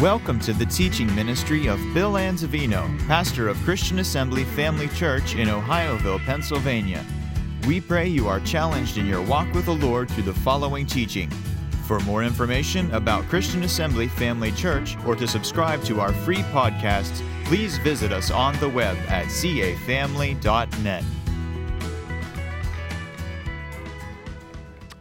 Welcome to the teaching ministry of Bill Anzavino, pastor of Christian Assembly Family Church in Ohioville, Pennsylvania. We pray you are challenged in your walk with the Lord through the following teaching. For more information about Christian Assembly Family Church or to subscribe to our free podcasts, please visit us on the web at cafamily.net.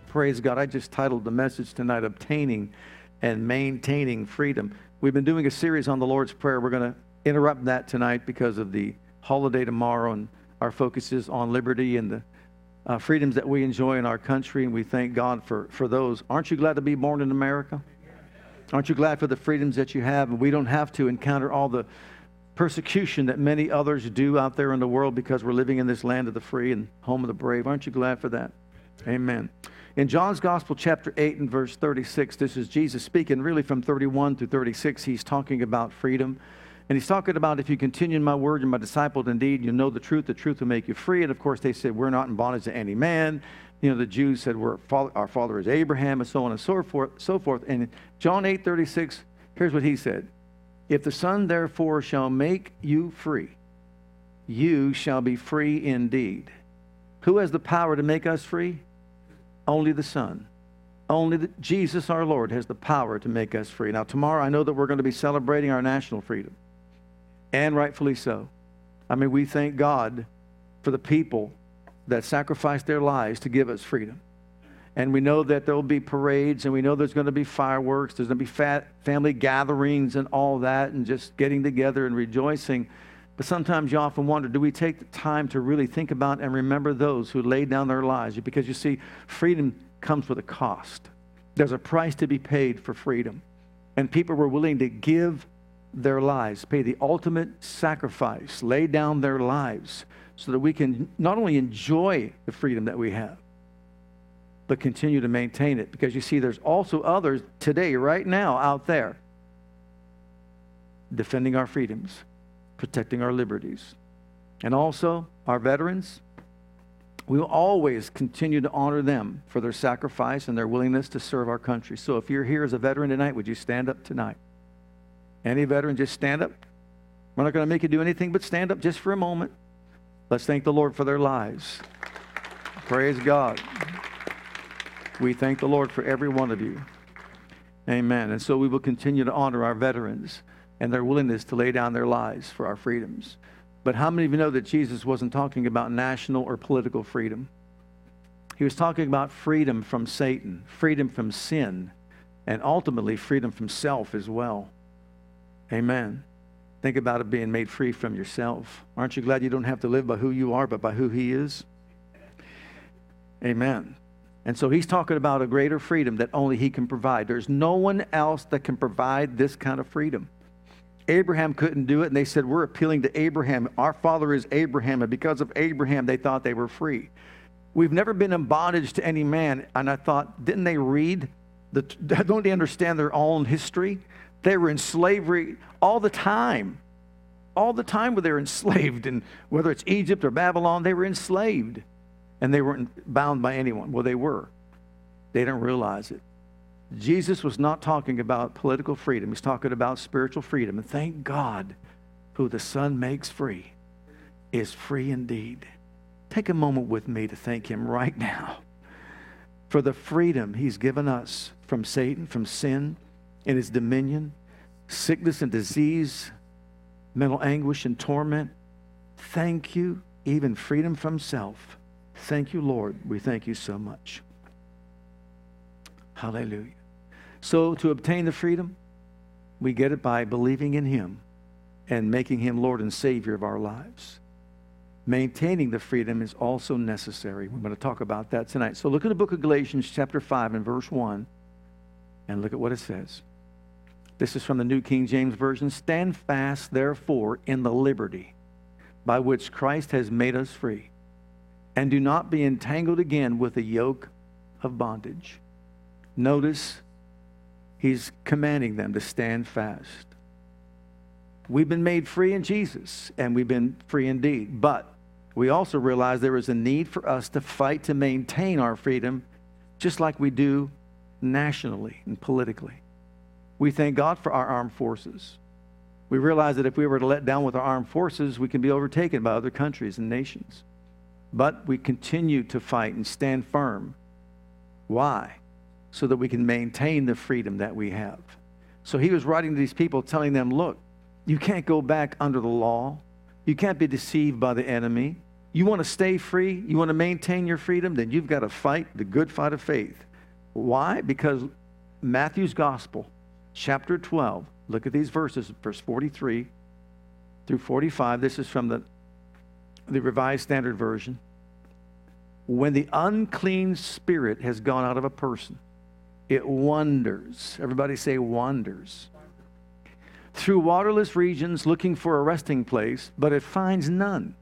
Praise God. I just titled the message tonight, Obtaining and Maintaining Freedom. We've been doing a series on the Lord's Prayer. We're going to interrupt that tonight because of the holiday tomorrow, and our focus is on liberty and the uh, freedoms that we enjoy in our country, and we thank God for, for those. Aren't you glad to be born in America? Aren't you glad for the freedoms that you have? And we don't have to encounter all the persecution that many others do out there in the world because we're living in this land of the free and home of the brave. Aren't you glad for that? Amen. In John's Gospel, chapter 8 and verse 36, this is Jesus speaking really from 31 to 36. He's talking about freedom. And he's talking about if you continue in my word, you're my disciple indeed, you know the truth, the truth will make you free. And of course, they said, We're not in bondage to any man. You know, the Jews said, We're, Our father is Abraham, and so on and so forth. So forth. And John 8 36, here's what he said If the Son therefore shall make you free, you shall be free indeed. Who has the power to make us free? Only the Son. Only the, Jesus, our Lord, has the power to make us free. Now, tomorrow, I know that we're going to be celebrating our national freedom, and rightfully so. I mean, we thank God for the people that sacrificed their lives to give us freedom. And we know that there will be parades, and we know there's going to be fireworks, there's going to be family gatherings, and all that, and just getting together and rejoicing. But sometimes you often wonder do we take the time to really think about and remember those who laid down their lives? Because you see, freedom comes with a cost. There's a price to be paid for freedom. And people were willing to give their lives, pay the ultimate sacrifice, lay down their lives so that we can not only enjoy the freedom that we have, but continue to maintain it. Because you see, there's also others today, right now, out there defending our freedoms protecting our liberties. And also, our veterans, we will always continue to honor them for their sacrifice and their willingness to serve our country. So if you're here as a veteran tonight, would you stand up tonight? Any veteran, just stand up. We're not going to make you do anything but stand up just for a moment. Let's thank the Lord for their lives. Praise God. We thank the Lord for every one of you. Amen. And so we will continue to honor our veterans and their willingness to lay down their lives for our freedoms. But how many of you know that Jesus wasn't talking about national or political freedom? He was talking about freedom from Satan, freedom from sin, and ultimately freedom from self as well. Amen. Think about it being made free from yourself. Aren't you glad you don't have to live by who you are, but by who He is? Amen. And so he's talking about a greater freedom that only he can provide. There's no one else that can provide this kind of freedom. Abraham couldn't do it, and they said, We're appealing to Abraham. Our father is Abraham, and because of Abraham, they thought they were free. We've never been in bondage to any man. And I thought, didn't they read? The, don't they understand their own history? They were in slavery all the time. All the time where they were enslaved. And whether it's Egypt or Babylon, they were enslaved. And they weren't bound by anyone. Well, they were. They didn't realize it. Jesus was not talking about political freedom, he's talking about spiritual freedom. And thank God, who the Son makes free is free indeed. Take a moment with me to thank him right now for the freedom he's given us from Satan, from sin and his dominion, sickness and disease, mental anguish and torment. Thank you, even freedom from self. Thank you, Lord. We thank you so much. Hallelujah. So, to obtain the freedom, we get it by believing in Him and making Him Lord and Savior of our lives. Maintaining the freedom is also necessary. We're going to talk about that tonight. So, look at the book of Galatians, chapter 5, and verse 1, and look at what it says. This is from the New King James Version. Stand fast, therefore, in the liberty by which Christ has made us free, and do not be entangled again with the yoke of bondage. Notice He's commanding them to stand fast. We've been made free in Jesus, and we've been free indeed. But we also realize there is a need for us to fight to maintain our freedom, just like we do nationally and politically. We thank God for our armed forces. We realize that if we were to let down with our armed forces, we can be overtaken by other countries and nations. But we continue to fight and stand firm. Why? So that we can maintain the freedom that we have. So he was writing to these people, telling them, look, you can't go back under the law. You can't be deceived by the enemy. You want to stay free? You want to maintain your freedom? Then you've got to fight the good fight of faith. Why? Because Matthew's Gospel, chapter 12, look at these verses, verse 43 through 45. This is from the, the Revised Standard Version. When the unclean spirit has gone out of a person, it wanders. Everybody say wanders. Through waterless regions looking for a resting place, but it finds none.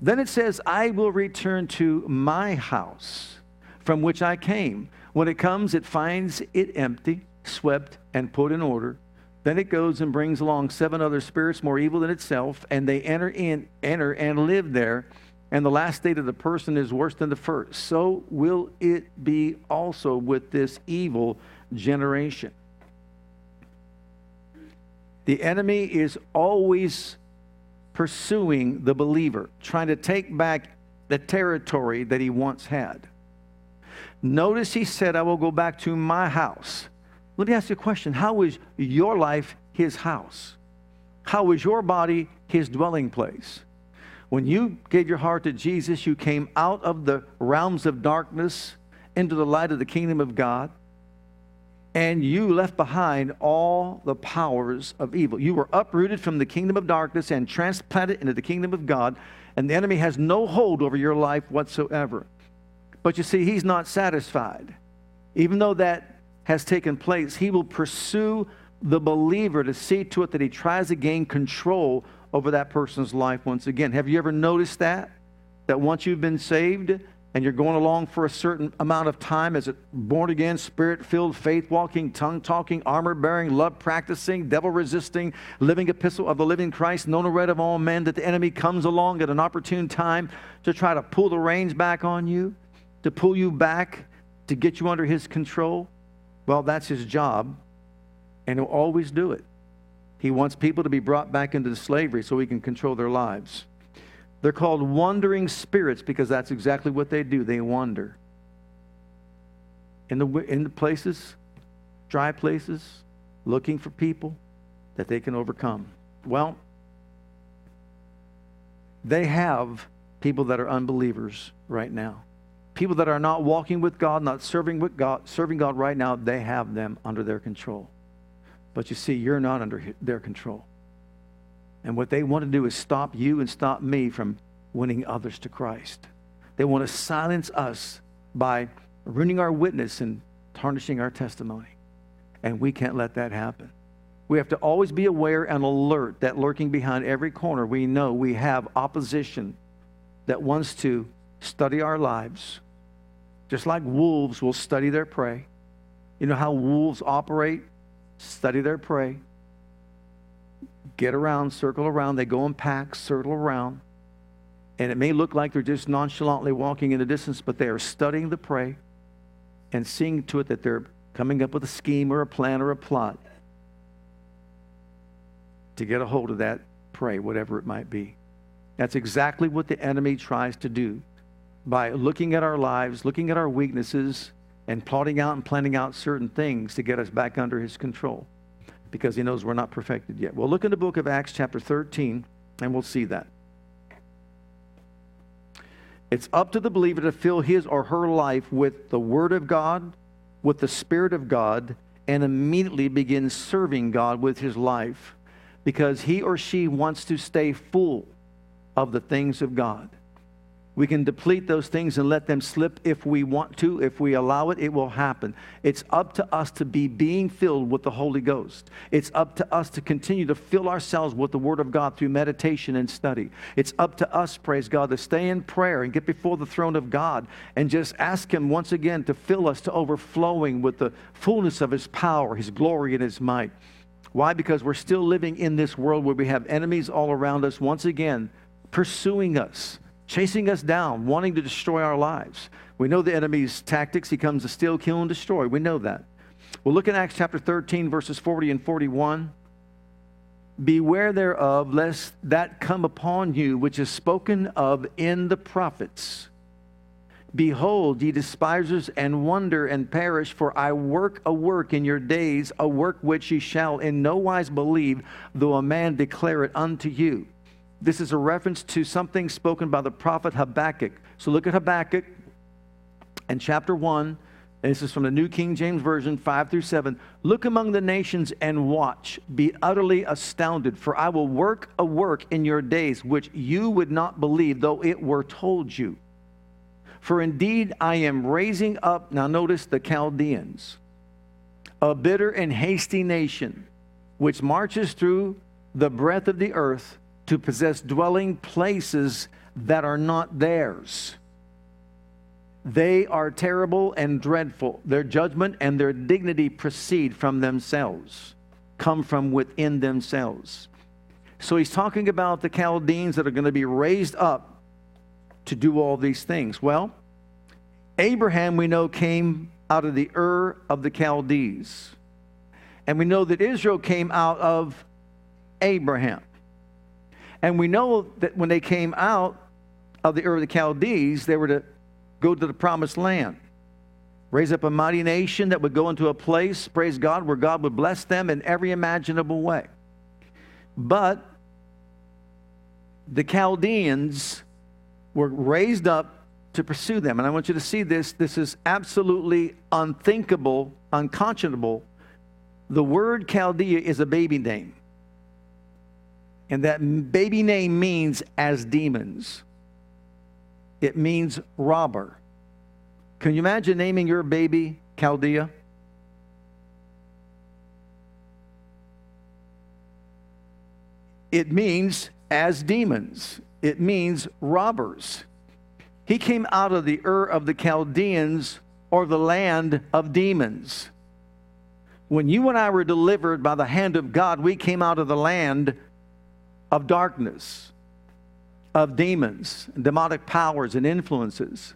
Then it says, I will return to my house from which I came. When it comes, it finds it empty, swept, and put in order. Then it goes and brings along seven other spirits more evil than itself, and they enter in, enter and live there. And the last state of the person is worse than the first. So will it be also with this evil generation. The enemy is always pursuing the believer, trying to take back the territory that he once had. Notice he said, I will go back to my house. Let me ask you a question How is your life his house? How is your body his dwelling place? When you gave your heart to Jesus, you came out of the realms of darkness into the light of the kingdom of God and you left behind all the powers of evil. You were uprooted from the kingdom of darkness and transplanted into the kingdom of God, and the enemy has no hold over your life whatsoever. But you see, he's not satisfied. Even though that has taken place, he will pursue the believer to see to it that he tries to gain control over that person's life once again. Have you ever noticed that? That once you've been saved, and you're going along for a certain amount of time as a born again, spirit filled, faith walking, tongue talking, armor bearing, love practicing, devil resisting, living epistle of the living Christ, known and read of all men, that the enemy comes along at an opportune time to try to pull the reins back on you, to pull you back, to get you under his control? Well, that's his job, and he'll always do it. He wants people to be brought back into slavery so he can control their lives. They're called wandering spirits because that's exactly what they do. They wander. In the, in the places, dry places, looking for people that they can overcome. Well, they have people that are unbelievers right now. People that are not walking with God, not serving with God, serving God right now, they have them under their control. But you see, you're not under their control. And what they want to do is stop you and stop me from winning others to Christ. They want to silence us by ruining our witness and tarnishing our testimony. And we can't let that happen. We have to always be aware and alert that lurking behind every corner, we know we have opposition that wants to study our lives. Just like wolves will study their prey. You know how wolves operate? Study their prey get around, circle around. They go in packs, circle around. And it may look like they're just nonchalantly walking in the distance, but they are studying the prey and seeing to it that they're coming up with a scheme or a plan or a plot to get a hold of that prey, whatever it might be. That's exactly what the enemy tries to do by looking at our lives, looking at our weaknesses, and plotting out and planning out certain things to get us back under his control because he knows we're not perfected yet. Well, look in the book of Acts, chapter 13, and we'll see that. It's up to the believer to fill his or her life with the Word of God, with the Spirit of God, and immediately begin serving God with his life because he or she wants to stay full of the things of God. We can deplete those things and let them slip if we want to. If we allow it, it will happen. It's up to us to be being filled with the Holy Ghost. It's up to us to continue to fill ourselves with the Word of God through meditation and study. It's up to us, praise God, to stay in prayer and get before the throne of God and just ask Him once again to fill us to overflowing with the fullness of His power, His glory, and His might. Why? Because we're still living in this world where we have enemies all around us, once again, pursuing us chasing us down, wanting to destroy our lives. We know the enemy's tactics. He comes to steal, kill, and destroy. We know that. Well, look in Acts chapter 13, verses 40 and 41. Beware thereof, lest that come upon you which is spoken of in the prophets. Behold, ye despisers, and wonder and perish, for I work a work in your days, a work which ye shall in no wise believe, though a man declare it unto you. This is a reference to something spoken by the prophet Habakkuk. So look at Habakkuk and chapter 1. And this is from the New King James Version, 5 through 7. Look among the nations and watch. Be utterly astounded, for I will work a work in your days which you would not believe, though it were told you. For indeed I am raising up, now notice the Chaldeans, a bitter and hasty nation, which marches through the breadth of the earth to possess dwelling places that are not theirs. They are terrible and dreadful. Their judgment and their dignity proceed from themselves, come from within themselves. So he's talking about the Chaldeans that are going to be raised up to do all these things. Well, Abraham, we know, came out of the Ur of the Chaldees. And we know that Israel came out of Abraham. And we know that when they came out of the Ur of the Chaldees, they were to go to the promised land, raise up a mighty nation that would go into a place, praise God, where God would bless them in every imaginable way. But the Chaldeans were raised up to pursue them. And I want you to see this. This is absolutely unthinkable, unconscionable. The word Chaldea is a baby name. And that baby name means as demons. It means robber. Can you imagine naming your baby Chaldea? It means as demons. It means robbers. He came out of the Ur of the Chaldeans or the land of demons. When you and I were delivered by the hand of God, we came out of the land of darkness, of demons, demonic powers, and influences.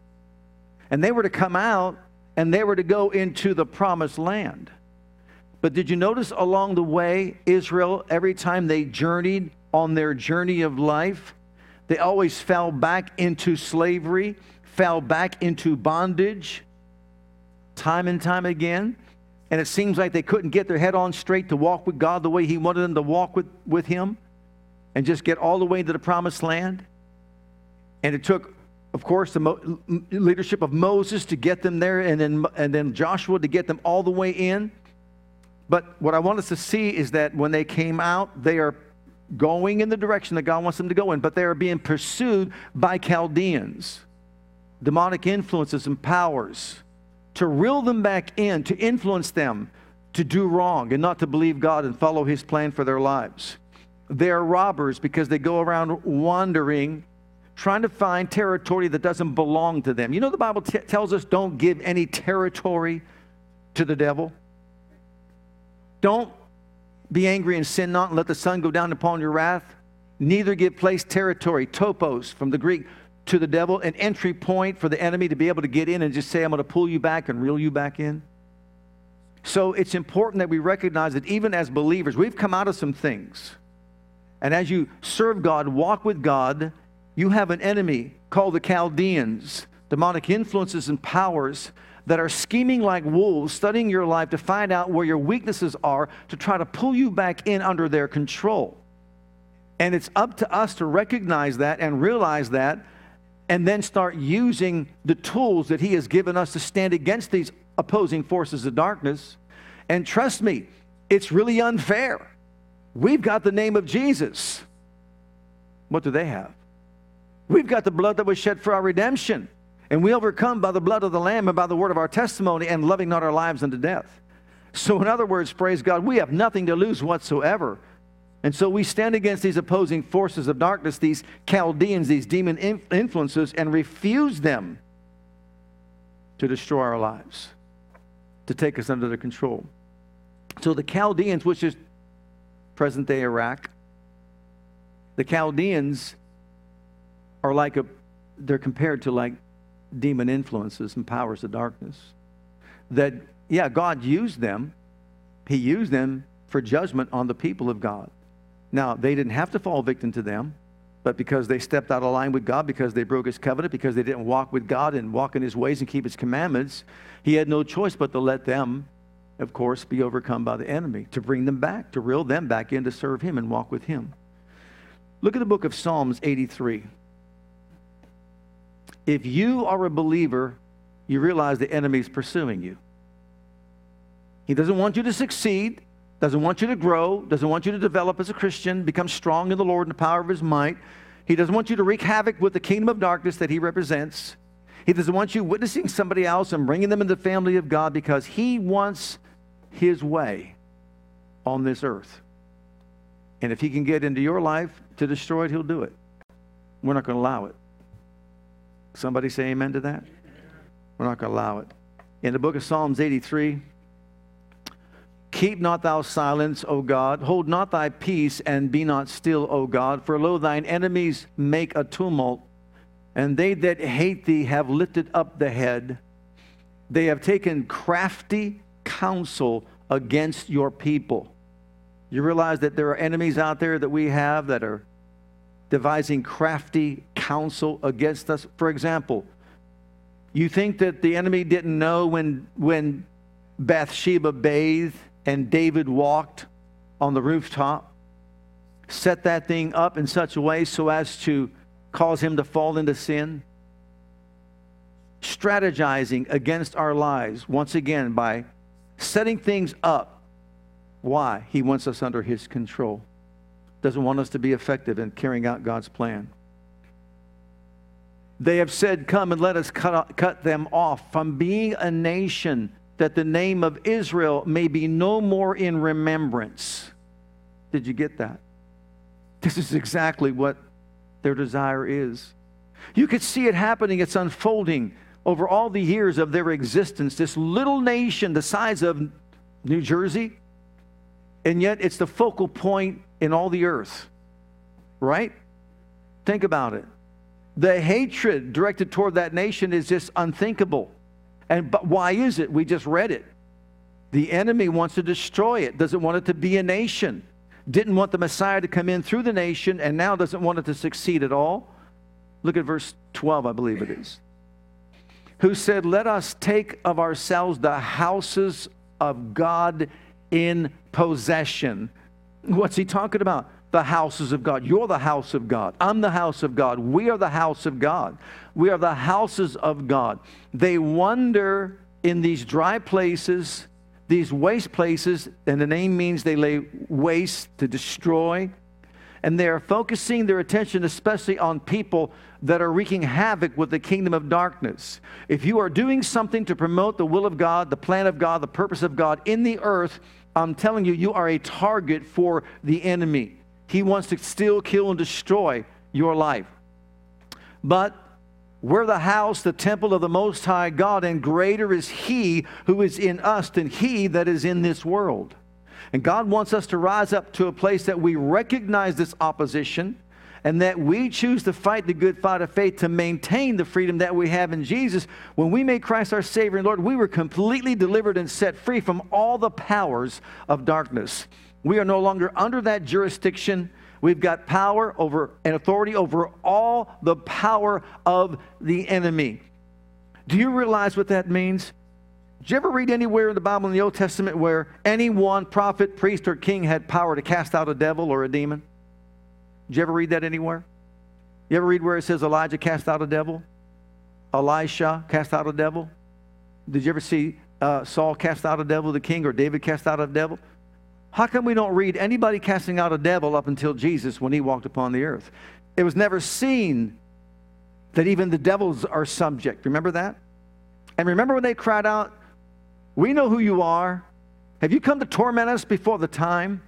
And they were to come out and they were to go into the promised land. But did you notice along the way, Israel, every time they journeyed on their journey of life, they always fell back into slavery, fell back into bondage, time and time again. And it seems like they couldn't get their head on straight to walk with God the way He wanted them to walk with, with Him and just get all the way into the promised land. And it took, of course, the mo- leadership of Moses to get them there, and then, and then Joshua to get them all the way in. But what I want us to see is that when they came out, they are going in the direction that God wants them to go in, but they are being pursued by Chaldeans, demonic influences and powers, to reel them back in, to influence them to do wrong and not to believe God and follow His plan for their lives. They're robbers because they go around wandering, trying to find territory that doesn't belong to them. You know, the Bible t- tells us don't give any territory to the devil. Don't be angry and sin not, and let the sun go down upon your wrath. Neither give place territory, topos from the Greek, to the devil, an entry point for the enemy to be able to get in and just say, I'm going to pull you back and reel you back in. So it's important that we recognize that even as believers, we've come out of some things. And as you serve God, walk with God, you have an enemy called the Chaldeans, demonic influences and powers that are scheming like wolves, studying your life to find out where your weaknesses are, to try to pull you back in under their control. And it's up to us to recognize that and realize that, and then start using the tools that He has given us to stand against these opposing forces of darkness. And trust me, it's really unfair. We've got the name of Jesus. What do they have? We've got the blood that was shed for our redemption. And we overcome by the blood of the Lamb and by the word of our testimony and loving not our lives unto death. So, in other words, praise God, we have nothing to lose whatsoever. And so we stand against these opposing forces of darkness, these Chaldeans, these demon influences, and refuse them to destroy our lives, to take us under their control. So the Chaldeans, which is present day Iraq. The Chaldeans are like a, they're compared to like demon influences and powers of darkness that yeah, God used them. He used them for judgment on the people of God. Now, they didn't have to fall victim to them, but because they stepped out of line with God, because they broke his covenant, because they didn't walk with God and walk in his ways and keep his commandments, he had no choice but to let them, of course, be overcome by the enemy, to bring them back, to reel them back in to serve him and walk with him. Look at the book of Psalms 83. If you are a believer, you realize the enemy is pursuing you. He doesn't want you to succeed, doesn't want you to grow, doesn't want you to develop as a Christian, become strong in the Lord and the power of his might. He doesn't want you to wreak havoc with the kingdom of darkness that he represents. He doesn't want you witnessing somebody else and bringing them into the family of God because he wants his way on this earth. And if he can get into your life to destroy it, he'll do it. We're not going to allow it. Somebody say amen to that? We're not going to allow it. In the book of Psalms 83, Keep not thou silence, O God. Hold not thy peace, and be not still, O God. For lo, thine enemies make a tumult, and they that hate thee have lifted up the head. They have taken crafty counsel against your people. You realize that there are enemies out there that we have that are devising crafty counsel against us. For example, you think that the enemy didn't know when, when Bathsheba bathed and David walked on the rooftop, set that thing up in such a way so as to cause him to fall into sin? Strategizing against our lives, once again, by setting things up. Why? He wants us under his control. Doesn't want us to be effective in carrying out God's plan. They have said, Come and let us cut, cut them off from being a nation that the name of Israel may be no more in remembrance. Did you get that? This is exactly what their desire is. You could see it happening, it's unfolding over all the years of their existence. This little nation, the size of New Jersey, and yet it's the focal point in all the earth. Right? Think about it. The hatred directed toward that nation is just unthinkable. And but why is it? We just read it. The enemy wants to destroy it, doesn't want it to be a nation. Didn't want the Messiah to come in through the nation, and now doesn't want it to succeed at all. Look at verse 12, I believe it is. Who said, Let us take of ourselves the houses of God in possession. What's he talking about? the houses of God. You're the house of God. I'm the house of God. We are the house of God. We are the houses of God. They wander in these dry places, these waste places, and the name means they lay waste to destroy. And they are focusing their attention especially on people that are wreaking havoc with the kingdom of darkness. If you are doing something to promote the will of God, the plan of God, the purpose of God in the earth, I'm telling you, you are a target for the enemy. He wants to steal, kill, and destroy your life. But we're the house, the temple of the Most High God, and greater is He who is in us than He that is in this world. And God wants us to rise up to a place that we recognize this opposition and that we choose to fight the good fight of faith to maintain the freedom that we have in Jesus. When we made Christ our Savior and Lord, we were completely delivered and set free from all the powers of darkness. We are no longer under that jurisdiction. We've got power over and authority over all the power of the enemy. Do you realize what that means? Did you ever read anywhere in the Bible in the Old Testament where any one prophet, priest, or king had power to cast out a devil or a demon? Did you ever read that anywhere? You ever read where it says Elijah cast out a devil? Elisha cast out a devil? Did you ever see uh, Saul cast out a devil, the king, or David cast out a devil? How come we don't read anybody casting out a devil up until Jesus when he walked upon the earth? It was never seen that even the devils are subject. Remember that? And remember when they cried out, We know who you are. Have you come to torment us before the time?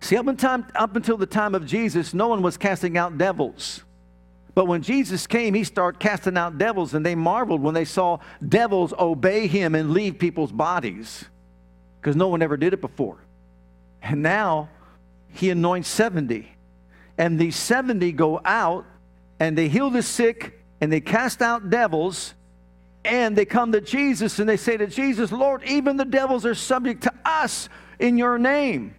See, up, time, up until the time of Jesus, no one was casting out devils. But when Jesus came, he started casting out devils, and they marveled when they saw devils obey him and leave people's bodies because no one ever did it before. And now he anoints 70. And these 70 go out and they heal the sick and they cast out devils. And they come to Jesus and they say to Jesus, Lord, even the devils are subject to us in your name.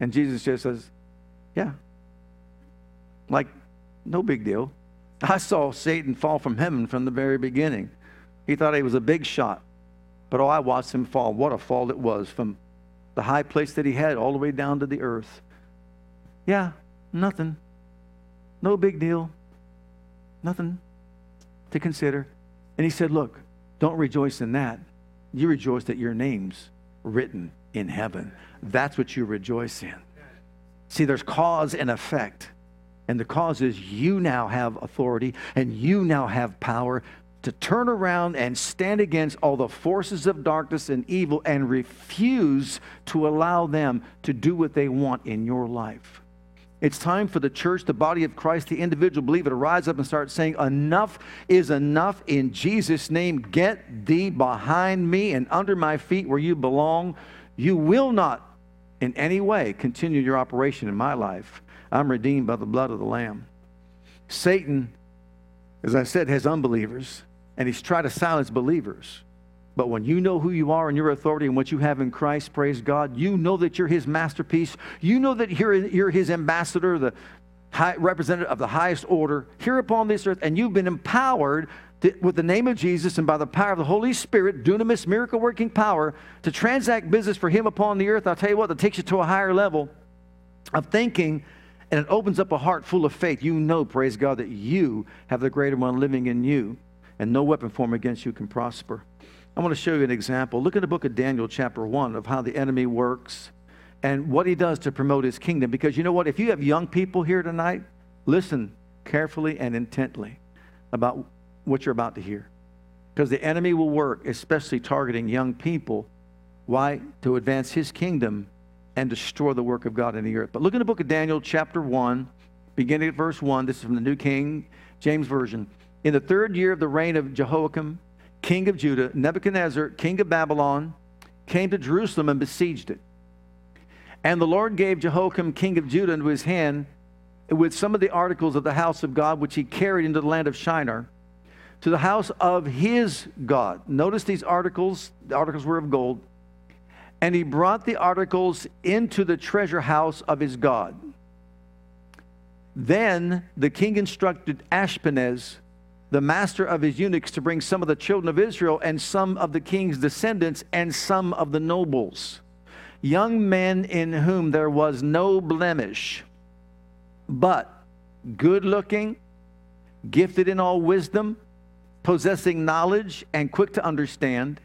And Jesus just says, Yeah. Like, no big deal. I saw Satan fall from heaven from the very beginning. He thought he was a big shot. But oh, I watched him fall. What a fall it was from the high place that he had all the way down to the earth. Yeah, nothing. No big deal. Nothing to consider. And he said, Look, don't rejoice in that. You rejoice that your name's written in heaven. That's what you rejoice in. See, there's cause and effect. And the cause is you now have authority and you now have power to turn around and stand against all the forces of darkness and evil and refuse to allow them to do what they want in your life. It's time for the church, the body of Christ, the individual believer to rise up and start saying, Enough is enough in Jesus' name. Get thee behind me and under my feet where you belong. You will not in any way continue your operation in my life. I'm redeemed by the blood of the Lamb. Satan, as I said, has unbelievers, and he's tried to silence believers. But when you know who you are and your authority and what you have in Christ, praise God, you know that you're his masterpiece. You know that you're, you're his ambassador, the high, representative of the highest order here upon this earth, and you've been empowered to, with the name of Jesus and by the power of the Holy Spirit, dunamis, miracle working power, to transact business for him upon the earth. I'll tell you what, that takes you to a higher level of thinking and it opens up a heart full of faith. You know, praise God, that you have the greater one living in you, and no weapon formed against you can prosper. I want to show you an example. Look at the book of Daniel, chapter 1, of how the enemy works and what he does to promote his kingdom. Because you know what? If you have young people here tonight, listen carefully and intently about what you're about to hear. Because the enemy will work, especially targeting young people. Why? To advance his kingdom and destroy the work of God in the earth. But look in the book of Daniel, chapter 1, beginning at verse 1. This is from the New King James Version. In the third year of the reign of Jehoiakim, king of Judah, Nebuchadnezzar, king of Babylon, came to Jerusalem and besieged it. And the Lord gave Jehoiakim, king of Judah, into his hand with some of the articles of the house of God, which he carried into the land of Shinar, to the house of his God. Notice these articles, the articles were of gold. And he brought the articles into the treasure house of his God. Then the king instructed Ashpenaz, the master of his eunuchs to bring some of the children of Israel and some of the king's descendants and some of the nobles, young men in whom there was no blemish, but good looking, gifted in all wisdom, possessing knowledge, and quick to understand,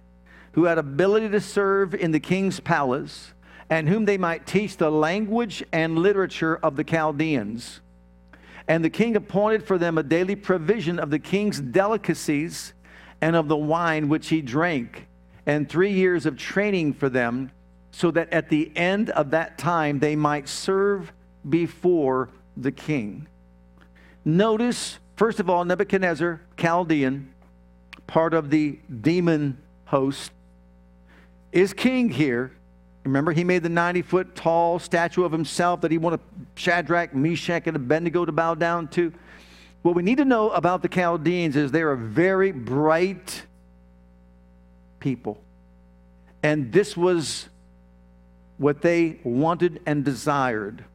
who had ability to serve in the king's palace, and whom they might teach the language and literature of the Chaldeans and the king appointed for them a daily provision of the king's delicacies and of the wine which he drank, and three years of training for them, so that at the end of that time they might serve before the king. Notice, first of all, Nebuchadnezzar, Chaldean, part of the demon host, is king here Remember, he made the 90 foot tall statue of himself that he wanted Shadrach, Meshach, and Abednego to bow down to. What we need to know about the Chaldeans is they're a very bright people. And this was what they wanted and desired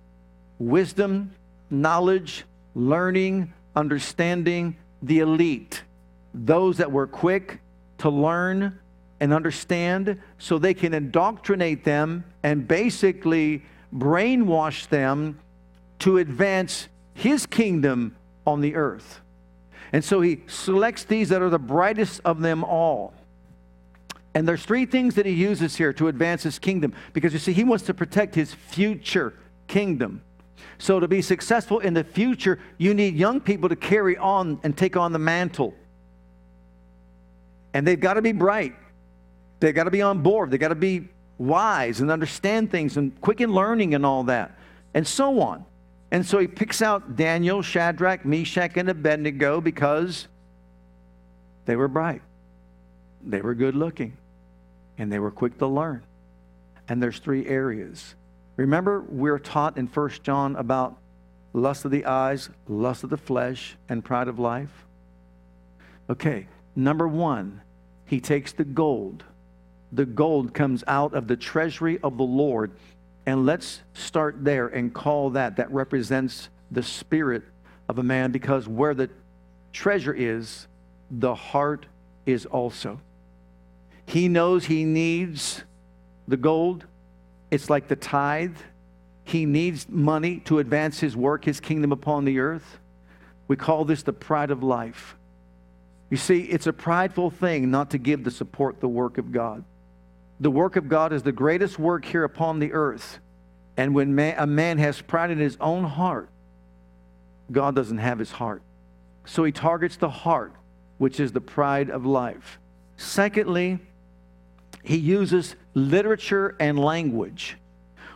wisdom, knowledge, learning, understanding, the elite, those that were quick to learn, and understand so they can indoctrinate them and basically brainwash them to advance his kingdom on the earth. And so he selects these that are the brightest of them all. And there's three things that he uses here to advance his kingdom because you see, he wants to protect his future kingdom. So, to be successful in the future, you need young people to carry on and take on the mantle. And they've got to be bright. They got to be on board. They got to be wise and understand things and quick in learning and all that, and so on. And so he picks out Daniel, Shadrach, Meshach, and Abednego because they were bright, they were good looking, and they were quick to learn. And there's three areas. Remember, we're taught in First John about lust of the eyes, lust of the flesh, and pride of life. Okay, number one, he takes the gold. The gold comes out of the treasury of the Lord. And let's start there and call that, that represents the spirit of a man because where the treasure is, the heart is also. He knows he needs the gold. It's like the tithe. He needs money to advance his work, his kingdom upon the earth. We call this the pride of life. You see, it's a prideful thing not to give to support the work of God. The work of God is the greatest work here upon the earth. And when man, a man has pride in his own heart, God doesn't have his heart. So he targets the heart, which is the pride of life. Secondly, he uses literature and language,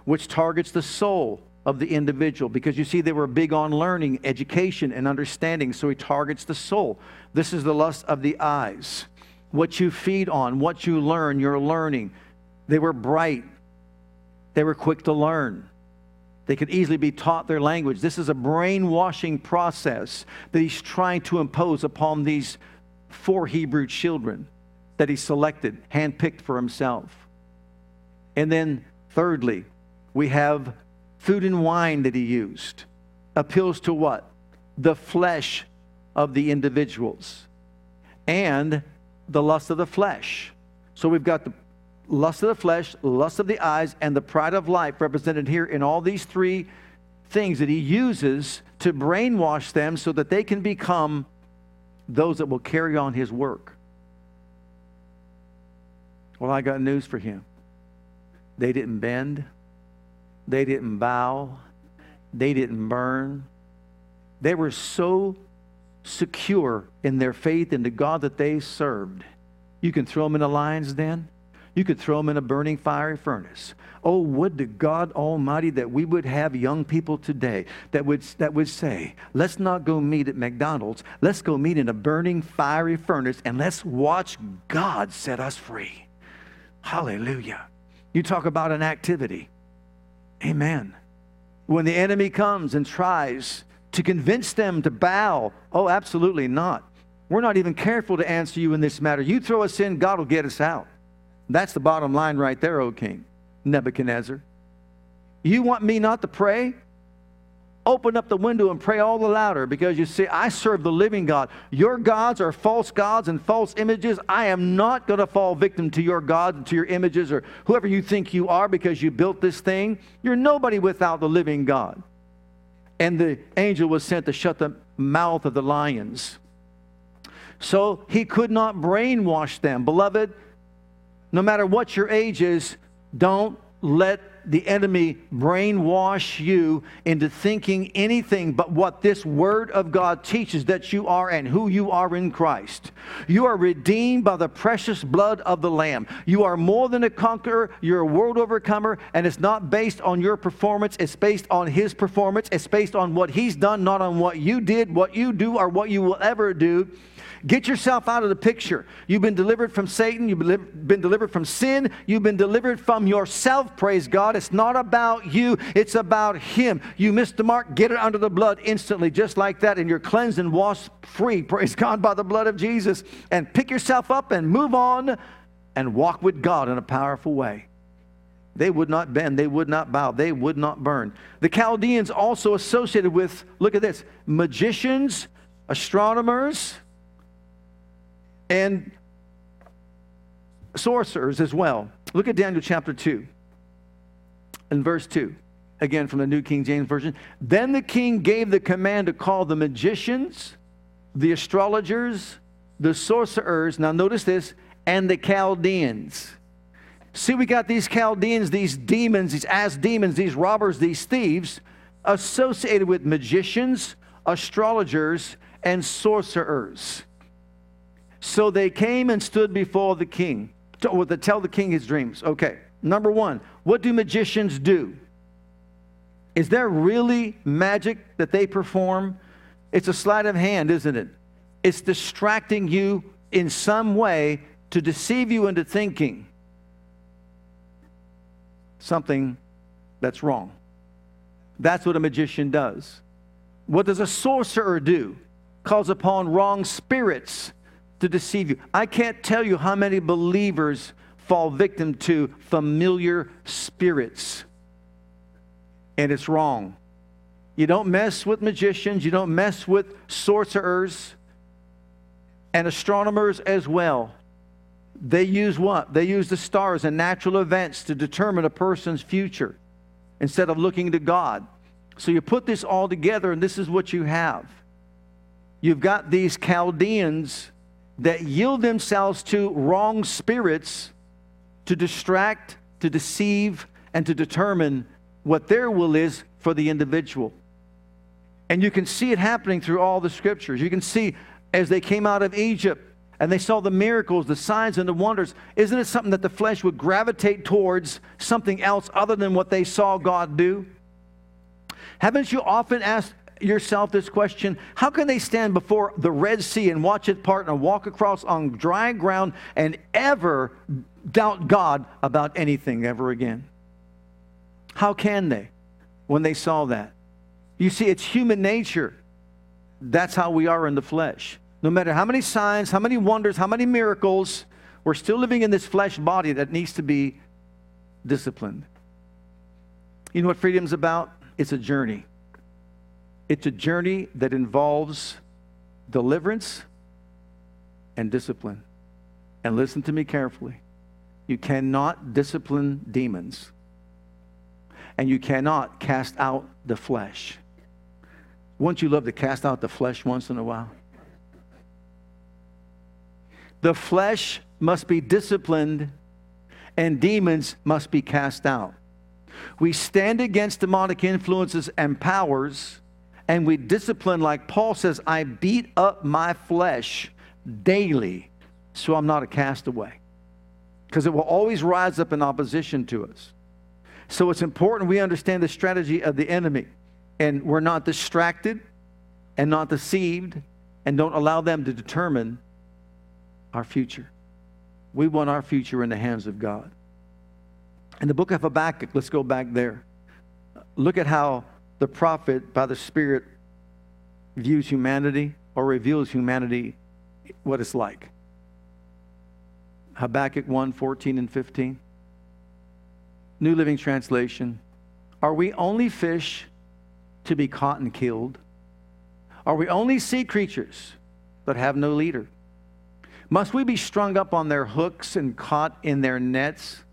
which targets the soul of the individual because you see they were big on learning education and understanding so he targets the soul this is the lust of the eyes what you feed on what you learn you're learning. They were bright. They were quick to learn. They could easily be taught their language. This is a brainwashing process that he's trying to impose upon these four hebrew children that he selected handpicked for himself. And then thirdly we have food and wine that he used. Appeals to what? The flesh of the individuals. And the lust of the flesh. So we've got the lust of the flesh, lust of the eyes, and the pride of life represented here in all these three things that he uses to brainwash them so that they can become those that will carry on his work. Well, I got news for him. They didn't bend, they didn't bow. They didn't burn. They were so secure in their faith in the God that they served. You can throw them in a lion's den. You could throw them in a burning fiery furnace. Oh, would to God Almighty that we would have young people today that would, that would say, let's not go meet at McDonald's. Let's go meet in a burning fiery furnace and let's watch God set us free. Hallelujah. You talk about an activity. Amen. When the enemy comes and tries to convince them to bow, oh, absolutely not. We're not even careful to answer you in this matter. You throw us in, God will get us out. That's the bottom line right there, O King Nebuchadnezzar. You want me not to pray? open up the window and pray all the louder because you see, I serve the living God. Your gods are false gods and false images. I am not going to fall victim to your gods and to your images or whoever you think you are because you built this thing. You're nobody without the living God. And the angel was sent to shut the mouth of the lions. So he could not brainwash them. Beloved, no matter what your age is, don't let the enemy brainwash you into thinking anything but what this Word of God teaches that you are and who you are in Christ. You are redeemed by the precious blood of the Lamb. You are more than a conqueror, you're a world overcomer, and it's not based on your performance, it's based on His performance. It's based on what He's done, not on what you did, what you do, or what you will ever do. Get yourself out of the picture. You've been delivered from Satan. You've been delivered from sin. You've been delivered from yourself, praise God. It's not about you, it's about Him. You missed the mark, get it under the blood instantly, just like that, and you're cleansed and washed free, praise God, by the blood of Jesus. And pick yourself up and move on and walk with God in a powerful way. They would not bend, they would not bow, they would not burn. The Chaldeans also associated with, look at this, magicians, astronomers, and sorcerers as well. Look at Daniel chapter 2 and verse 2. Again from the New King James Version. Then the king gave the command to call the magicians, the astrologers, the sorcerers, now notice this, and the Chaldeans. See, we got these Chaldeans, these demons, these as demons, these robbers, these thieves, associated with magicians, astrologers, and sorcerers. So they came and stood before the king to, to tell the king his dreams. Okay, number one, what do magicians do? Is there really magic that they perform? It's a sleight of hand, isn't it? It's distracting you in some way to deceive you into thinking something that's wrong. That's what a magician does. What does a sorcerer do? Calls upon wrong spirits to deceive you. I can't tell you how many believers fall victim to familiar spirits. And it's wrong. You don't mess with magicians, you don't mess with sorcerers and astronomers as well. They use what? They use the stars and natural events to determine a person's future instead of looking to God. So you put this all together, and this is what you have. You've got these Chaldeans that yield themselves to wrong spirits to distract, to deceive, and to determine what their will is for the individual. And you can see it happening through all the scriptures. You can see as they came out of Egypt and they saw the miracles, the signs, and the wonders. Isn't it something that the flesh would gravitate towards something else other than what they saw God do? Haven't you often asked yourself this question How can they stand before the Red Sea and watch it part and walk across on dry ground and ever doubt God about anything ever again? How can they when they saw that? You see, it's human nature. That's how we are in the flesh. No matter how many signs, how many wonders, how many miracles, we're still living in this flesh body that needs to be disciplined. You know what freedom's about? It's a journey. It's a journey that involves deliverance and discipline. And listen to me carefully. You cannot discipline demons, and you cannot cast out the flesh. Wouldn't you love to cast out the flesh once in a while? The flesh must be disciplined, and demons must be cast out. We stand against demonic influences and powers, and we discipline, like Paul says, I beat up my flesh daily so I'm not a castaway. Because it will always rise up in opposition to us. So it's important we understand the strategy of the enemy and we're not distracted and not deceived and don't allow them to determine our future. We want our future in the hands of God. In the book of Habakkuk, let's go back there. Look at how the prophet, by the Spirit, views humanity or reveals humanity what it's like. Habakkuk 1 14 and 15. New Living Translation. Are we only fish to be caught and killed? Are we only sea creatures but have no leader? Must we be strung up on their hooks and caught in their nets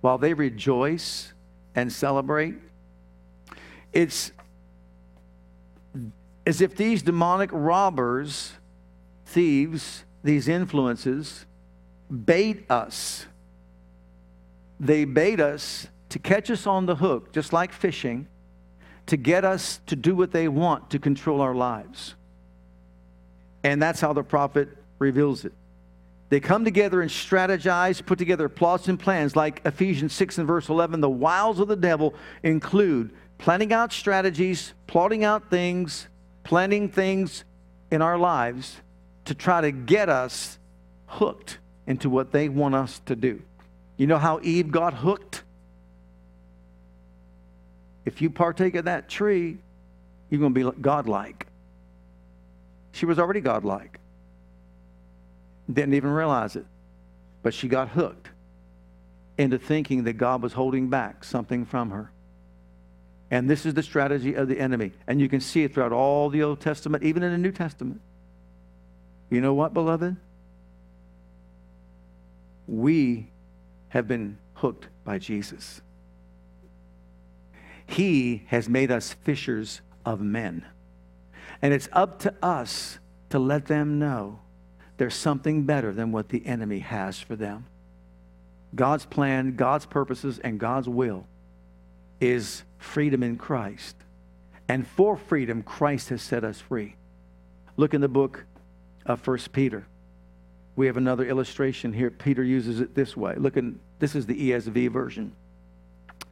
while they rejoice and celebrate? It's as if these demonic robbers, thieves, these influences, bait us. They bait us to catch us on the hook, just like fishing, to get us to do what they want to control our lives. And that's how the prophet reveals it. They come together and strategize, put together plots and plans, like Ephesians 6 and verse 11. The wiles of the devil include planning out strategies, plotting out things, planning things in our lives to try to get us hooked into what they want us to do. You know how Eve got hooked? If you partake of that tree, you're going to be godlike. She was already godlike. Didn't even realize it. But she got hooked into thinking that God was holding back something from her. And this is the strategy of the enemy. And you can see it throughout all the Old Testament, even in the New Testament. You know what, beloved? We have been hooked by Jesus. He has made us fishers of men. And it's up to us to let them know there's something better than what the enemy has for them. God's plan, God's purposes, and God's will is freedom in Christ. And for freedom, Christ has set us free. Look in the book of First Peter. We have another illustration here. Peter uses it this way. Look, in, this is the ESV version,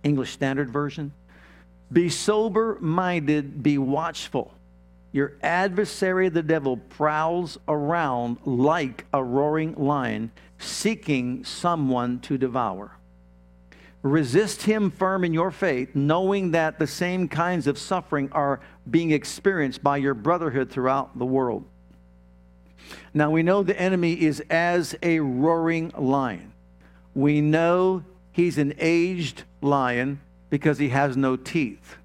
English Standard Version. Be sober minded, be watchful. Your adversary, the devil, prowls around like a roaring lion, seeking someone to devour. Resist him firm in your faith, knowing that the same kinds of suffering are being experienced by your brotherhood throughout the world. Now we know the enemy is as a roaring lion. We know he's an aged lion because he has no teeth.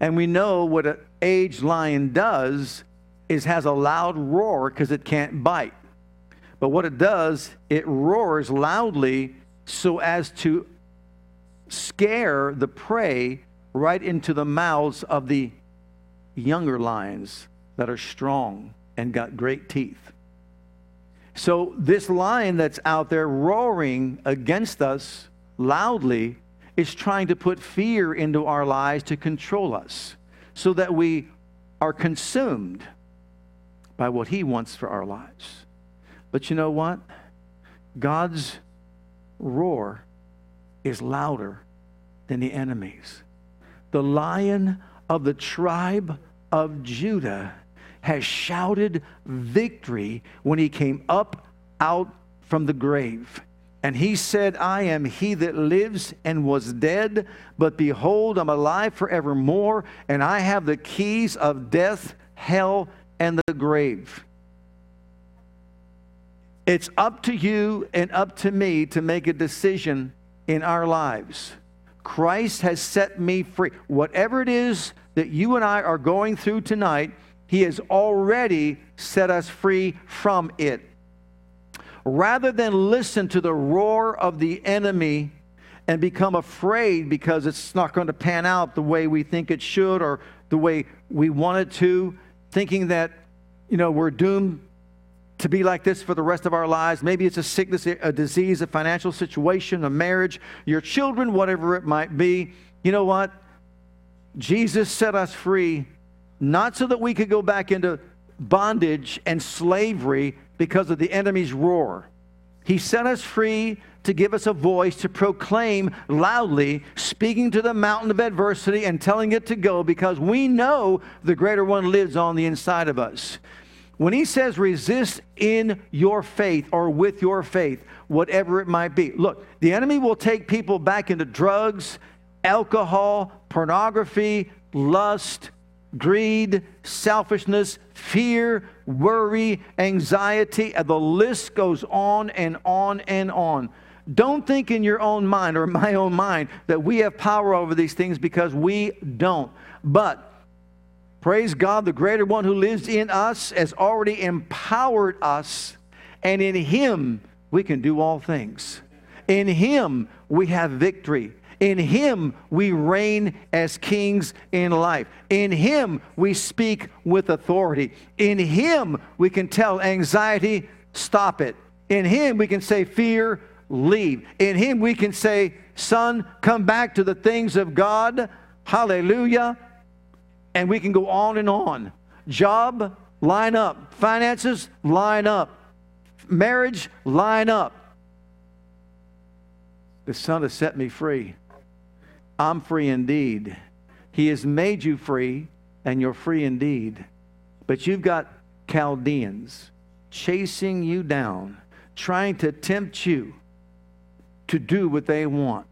And we know what an aged lion does is has a loud roar because it can't bite. But what it does, it roars loudly so as to scare the prey right into the mouths of the younger lions that are strong and got great teeth. So, this lion that's out there roaring against us loudly is trying to put fear into our lives to control us so that we are consumed by what he wants for our lives. But you know what? God's roar is louder than the enemy's. The lion of the tribe of Judah has shouted victory when he came up out from the grave. And he said, I am he that lives and was dead, but behold, I'm alive forevermore, and I have the keys of death, hell, and the grave. It's up to you and up to me to make a decision in our lives. Christ has set me free. Whatever it is that you and I are going through tonight, He has already set us free from it. Rather than listen to the roar of the enemy and become afraid because it's not going to pan out the way we think it should or the way we want it to, thinking that, you know, we're doomed to be like this for the rest of our lives. Maybe it's a sickness, a disease, a financial situation, a marriage, your children, whatever it might be. You know what? Jesus set us free not so that we could go back into bondage and slavery because of the enemy's roar. He set us free to give us a voice to proclaim loudly, speaking to the mountain of adversity and telling it to go because we know the greater one lives on the inside of us. When he says resist in your faith or with your faith, whatever it might be, look, the enemy will take people back into drugs, alcohol, pornography, lust, greed, selfishness, fear, worry, anxiety, and the list goes on and on and on. Don't think in your own mind or my own mind that we have power over these things because we don't. But Praise God, the greater one who lives in us has already empowered us, and in Him we can do all things. In Him we have victory. In Him we reign as kings in life. In Him we speak with authority. In Him we can tell anxiety, stop it. In Him we can say, fear, leave. In Him we can say, son, come back to the things of God. Hallelujah and we can go on and on. Job, line up. Finances, line up. Marriage, line up. The Son has set me free. I'm free indeed. He has made you free, and you're free indeed. But you've got Chaldeans chasing you down, trying to tempt you to do what they want.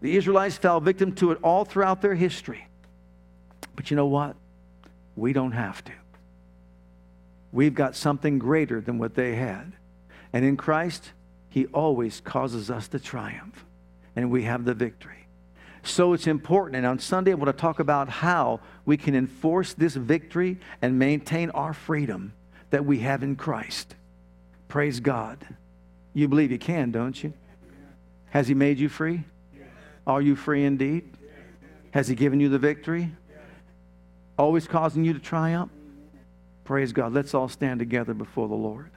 The Israelites fell victim to it all throughout their history. But you know what? We don't have to. We've got something greater than what they had. And in Christ, He always causes us to triumph, and we have the victory. So it's important. And on Sunday, I want to talk about how we can enforce this victory and maintain our freedom that we have in Christ. Praise God. You believe you can, don't you? Has He made you free? Are you free indeed? Has He given you the victory? Always causing you to triumph? Praise God. Let's all stand together before the Lord.